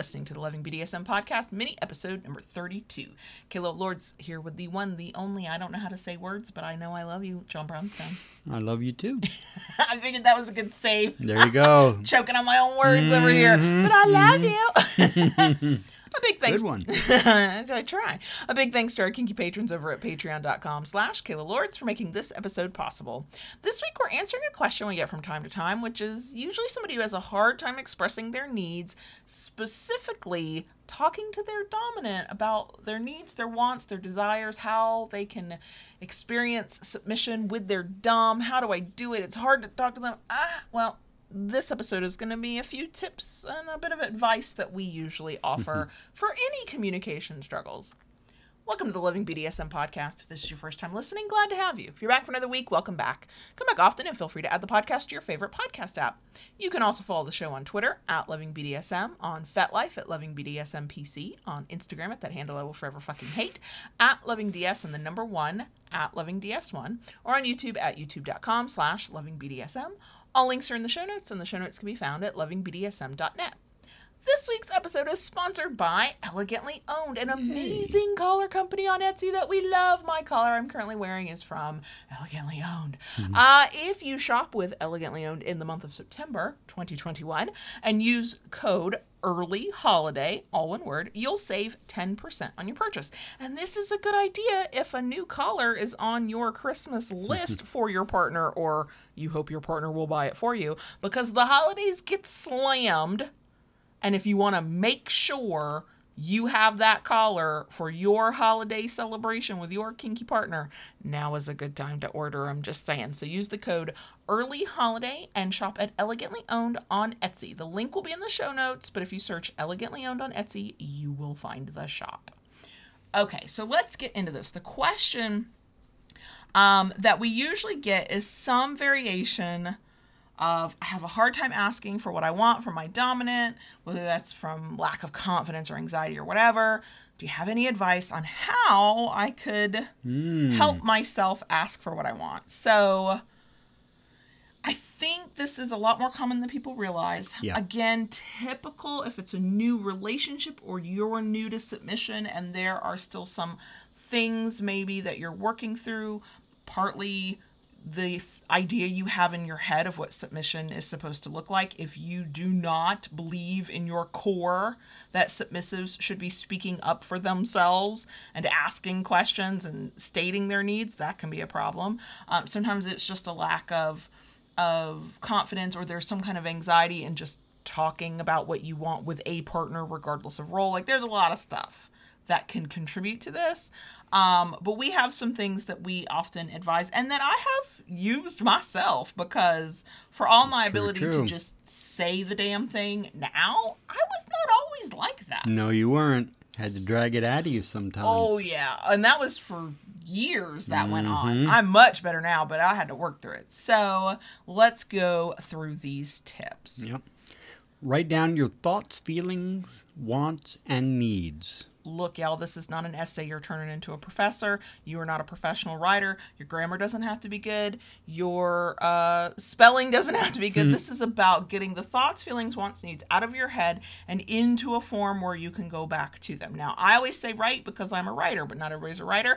listening to the Loving BDSM podcast, mini episode number 32. Kayla Lords here with the one, the only, I don't know how to say words, but I know I love you, John Brownstone. I love you too. I figured that was a good save. There you go. Choking on my own words over here, mm-hmm. but I love you. Mm-hmm. Big thanks. Good one. I try. A big thanks to our kinky patrons over at patreon.com slash Kayla Lords for making this episode possible. This week we're answering a question we get from time to time, which is usually somebody who has a hard time expressing their needs, specifically talking to their dominant about their needs, their wants, their desires, how they can experience submission with their dom. How do I do it? It's hard to talk to them. Ah, well, this episode is going to be a few tips and a bit of advice that we usually offer for any communication struggles. Welcome to the Loving BDSM podcast. If this is your first time listening, glad to have you. If you're back for another week, welcome back. Come back often and feel free to add the podcast to your favorite podcast app. You can also follow the show on Twitter at Loving BDSM, on FetLife at Loving BDSM PC, on Instagram at that handle I will forever fucking hate, at Loving DS and the number one at Loving DS1, or on YouTube at youtube.com slash Loving BDSM. All links are in the show notes, and the show notes can be found at lovingbdsm.net. This week's episode is sponsored by Elegantly Owned, an amazing collar company on Etsy that we love. My collar I'm currently wearing is from Elegantly Owned. Uh, if you shop with Elegantly Owned in the month of September 2021 and use code early holiday, all one word, you'll save 10% on your purchase. And this is a good idea if a new collar is on your Christmas list for your partner or you hope your partner will buy it for you because the holidays get slammed and if you want to make sure you have that collar for your holiday celebration with your kinky partner, now is a good time to order. I'm just saying. So use the code early holiday and shop at Elegantly Owned on Etsy. The link will be in the show notes, but if you search Elegantly Owned on Etsy, you will find the shop. Okay, so let's get into this. The question um, that we usually get is some variation of I have a hard time asking for what I want from my dominant, whether that's from lack of confidence or anxiety or whatever. Do you have any advice on how I could hmm. help myself ask for what I want? So I think this is a lot more common than people realize. Yeah. Again, typical if it's a new relationship or you're new to submission and there are still some things maybe that you're working through, partly the th- idea you have in your head of what submission is supposed to look like. If you do not believe in your core that submissives should be speaking up for themselves and asking questions and stating their needs, that can be a problem. Um, sometimes it's just a lack of of confidence or there's some kind of anxiety in just talking about what you want with a partner regardless of role. Like there's a lot of stuff that can contribute to this. Um, but we have some things that we often advise and that I have used myself because for all my ability to just say the damn thing now, I was not always like that. No, you weren't. Had to drag it out of you sometimes. Oh yeah, and that was for years that went on. Mm-hmm. I'm much better now, but I had to work through it. So let's go through these tips. Yep. Write down your thoughts, feelings, wants, and needs. Look, y'all, this is not an essay you're turning into a professor. You are not a professional writer. Your grammar doesn't have to be good. Your uh, spelling doesn't have to be good. This is about getting the thoughts, feelings, wants, needs out of your head and into a form where you can go back to them. Now, I always say write because I'm a writer, but not everybody's a writer.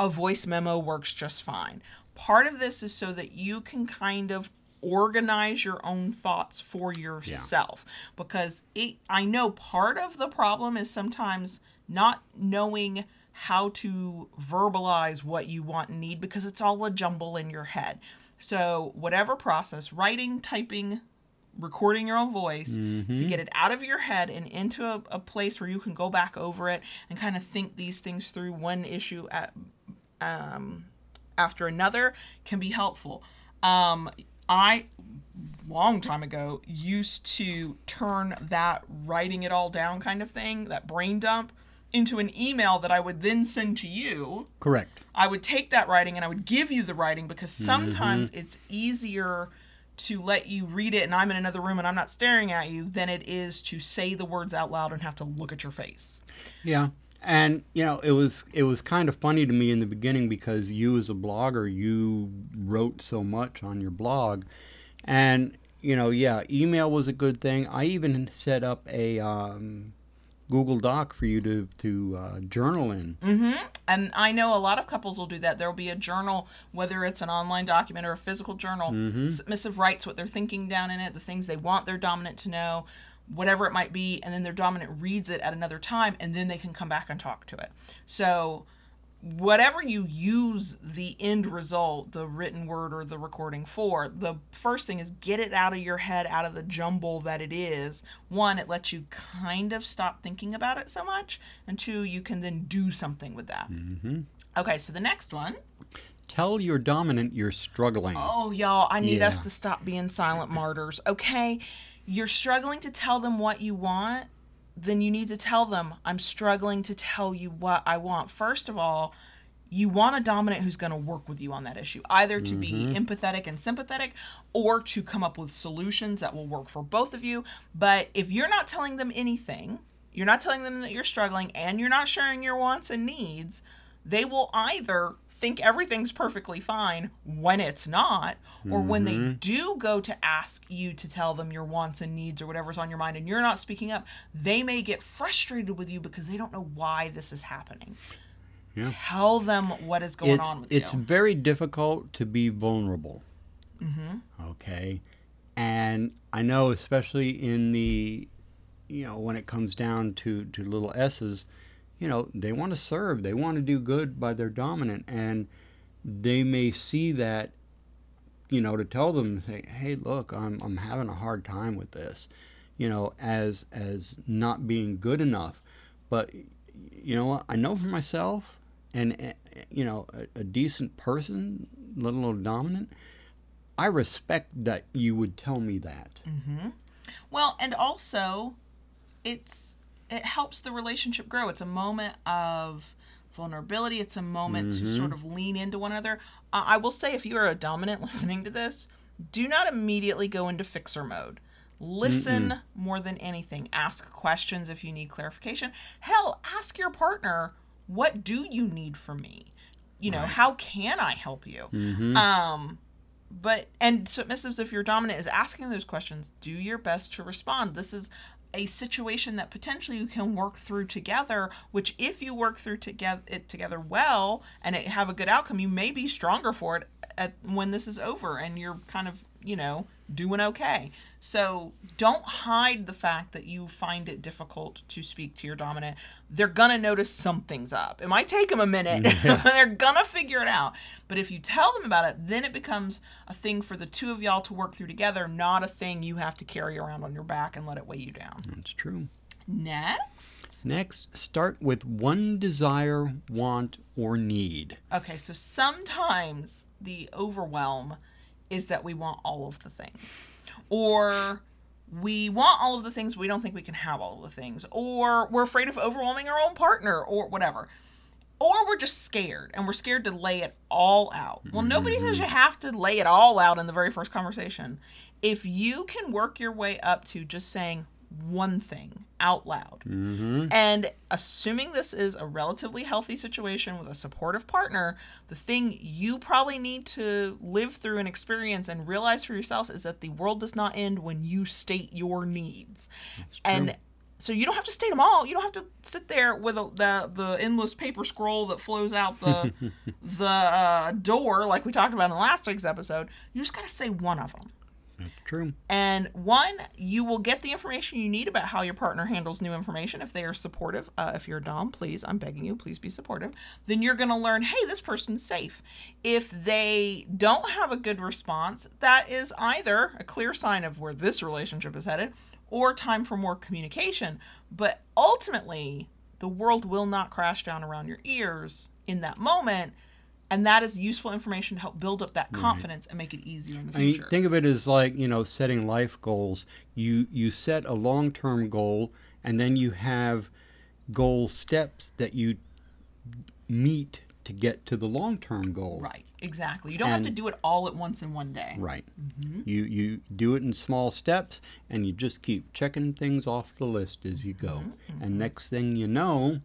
A voice memo works just fine. Part of this is so that you can kind of organize your own thoughts for yourself because it I know part of the problem is sometimes not knowing how to verbalize what you want and need because it's all a jumble in your head. So, whatever process, writing, typing, recording your own voice to get it out of your head and into a, a place where you can go back over it and kind of think these things through one issue at um, after another can be helpful. Um, I long time ago used to turn that writing it all down kind of thing, that brain dump, into an email that I would then send to you. Correct. I would take that writing and I would give you the writing because mm-hmm. sometimes it's easier to let you read it and I'm in another room and I'm not staring at you than it is to say the words out loud and have to look at your face. Yeah. And you know, it was it was kind of funny to me in the beginning because you as a blogger, you wrote so much on your blog. And you know, yeah, email was a good thing. I even set up a um Google Doc for you to to uh, journal in. Mm-hmm. And I know a lot of couples will do that. There will be a journal, whether it's an online document or a physical journal. Submissive writes what they're thinking down in it, the things they want their dominant to know, whatever it might be, and then their dominant reads it at another time, and then they can come back and talk to it. So whatever you use the end result, the written word or the recording for, the first thing is get it out of your head, out of the jumble that it is. One, it lets you kind of stop thinking about it so much. And two, you can then do something with that. Mm-hmm. Okay, so the next one. Tell your dominant you're struggling. Oh, y'all, I need us to stop being silent martyrs. Okay, you're struggling to tell them what you want, then you need to tell them, I'm struggling to tell you what I want. First of all, you want a dominant who's going to work with you on that issue, either to be mm-hmm. empathetic and sympathetic or to come up with solutions that will work for both of you. But if you're not telling them anything, you're not telling them that you're struggling, and you're not sharing your wants and needs, they will either think everything's perfectly fine when it's not, or when they do go to ask you to tell them your wants and needs or whatever's on your mind and you're not speaking up, they may get frustrated with you because they don't know why this is happening. Yeah. Tell them what is going it's on with it's you. It's very difficult to be vulnerable. Mm-hmm. Okay, and I know especially in the, you know, when it comes down to to little s's, you know, they want to serve, they want to do good by their dominant, and they may see that, you know, to tell them, say, hey, look, I'm I'm having a hard time with this, you know, as as not being good enough, but you know I know for myself and uh, you know a, a decent person let alone dominant i respect that you would tell me that. Well, and also, it's it helps the relationship grow. It's a moment of vulnerability. It's a moment to sort of lean into one another. Uh, I will say, if you are a dominant listening to this, do not immediately go into fixer mode. Listen more than anything. Ask questions if you need clarification. Hell, ask your partner, "What do you need from me? You know, how can I help you?" Um, but and submissives if you're dominant is asking those questions do your best to respond this is a situation that potentially you can work through together which if you work through together it together well and it have a good outcome you may be stronger for it at when this is over and you're kind of you know doing okay. So don't hide the fact that you find it difficult to speak to your dominant. They're gonna notice something's up. It might take them a minute. They're gonna figure it out. But if you tell them about it then it becomes a thing for the two of y'all to work through together not a thing you have to carry around on your back and let it weigh you down. That's true. Next. Next start with one desire want or need. Okay so sometimes the overwhelm is that we want all of the things. Or we want all of the things we don't think we can have all of the things. Or we're afraid of overwhelming our own partner or whatever. Or we're just scared and we're scared to lay it all out. Well nobody says you have to lay it all out in the very first conversation. If you can work your way up to just saying one thing out loud and assuming this is a relatively healthy situation with a supportive partner, the thing you probably need to live through and experience and realize for yourself is that the world does not end when you state your needs. And so you don't have to state them all. You don't have to sit there with a, the the endless paper scroll that flows out the the uh, door like we talked about in last week's episode. You just got to say one of them. True And one, you will get the information you need about how your partner handles new information. If they are supportive, uh, if you're a Dom, please, I'm begging you, please be supportive. Then you're going to learn, hey, this person's safe. If they don't have a good response, that is either a clear sign of where this relationship is headed or time for more communication. But ultimately, the world will not crash down around your ears in that moment. And that is useful information to help build up that confidence and make it easier in the I mean, future. think of it as like you know setting life goals. You you set a long term goal, and then you have goal steps that you meet to get to the long term goal. Right, exactly. You don't have to do it all at once in one day. Right. Mm-hmm. You you do it in small steps, and you just keep checking things off the list as you go. Mm-hmm, And next thing you know,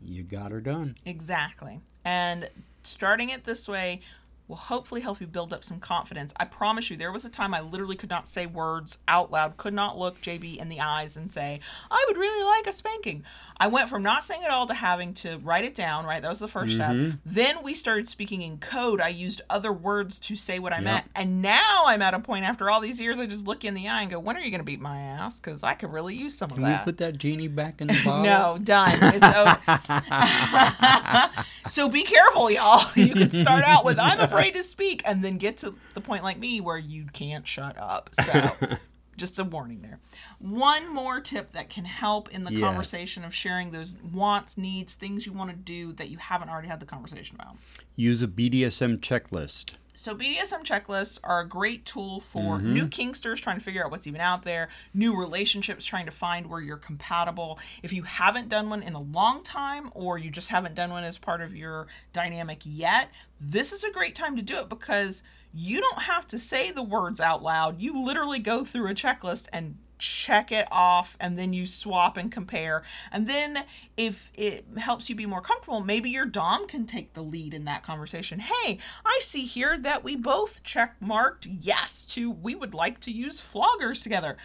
you got her done. Exactly. And starting it this way will hopefully help you build up some confidence. I promise you, there was a time I literally could not say words out loud, could not look JB in the eyes and say, I would really like a spanking. I went from not saying it all to having to write it down, right? That was the 1st step. Mm-hmm. Then we started speaking in code. I used other words to say what I meant. And now I'm at a point after all these years, I just look you in the eye and go, when are you going to beat my ass? Because I could really use some of Can we that. put that genie back in the bottle? No, done. It's over. so be careful, y'all. You could start out with "I'm afraid to speak" and then get to the point like me where you can't shut up. So, just a warning there. One more tip that can help in the conversation of sharing those wants, needs, things you want to do that you haven't already had the conversation about. Use a BDSM checklist. So BDSM checklists are a great tool for mm-hmm. new kinksters trying to figure out what's even out there, new relationships trying to find where you're compatible. If you haven't done one in a long time or you just haven't done one as part of your dynamic yet, this is a great time to do it because you don't have to say the words out loud. You literally go through a checklist and check it off and then you swap and compare. And then if it helps you be more comfortable maybe your dom can take the lead in that conversation. Hey i see here that we both check marked yes to we would like to use floggers together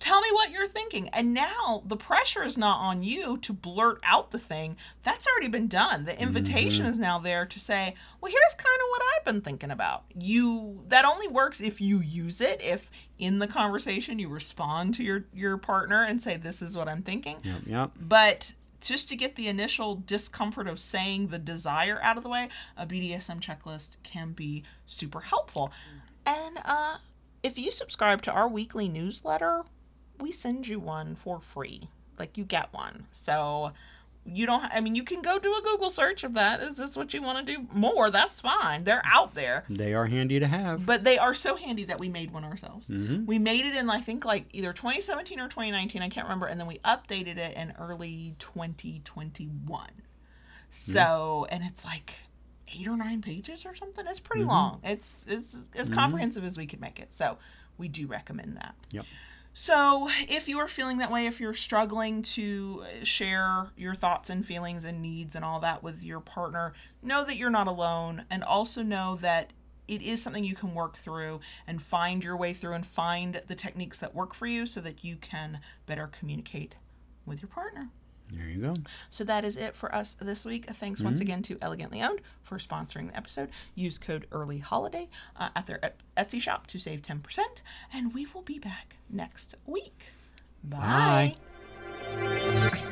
tell me what you're thinking. And now the pressure is not on you to blurt out the thing. That's already been done. The invitation is now there to say well here's kind of what i've been thinking about. You that only works if you use it if in the conversation you respond to your your partner and say this is what i'm thinking. Yep, yep. but just to get the initial discomfort of saying the desire out of the way, a BDSM checklist can be super helpful. And uh, if you subscribe to our weekly newsletter, we send you one for free. Like you get one. So you don't, I mean, you can go do a Google search of that. Is this what you want to do more? That's fine. They're out there. They are handy to have. But they are so handy that we made one ourselves. Mm-hmm. We made it in, I think, like either 2017 or 2019. I can't remember. And then we updated it in early 2021. So, mm-hmm. and it's like eight or nine pages or something. It's pretty mm-hmm. long. It's, it's as comprehensive as we could make it. So, we do recommend that. Yep. So, if you are feeling that way, if you're struggling to uh, share your thoughts and feelings and needs and all that with your partner, know that you're not alone and also know that it is something you can work through and find your way through and find the techniques that work for you so that you can better communicate with your partner. There you go. So that is it for us this week. Thanks once again to Elegantly Owned for sponsoring the episode. Use code Early Holiday uh, at their Etsy shop to save 10%. And we will be back next week. Bye. Bye.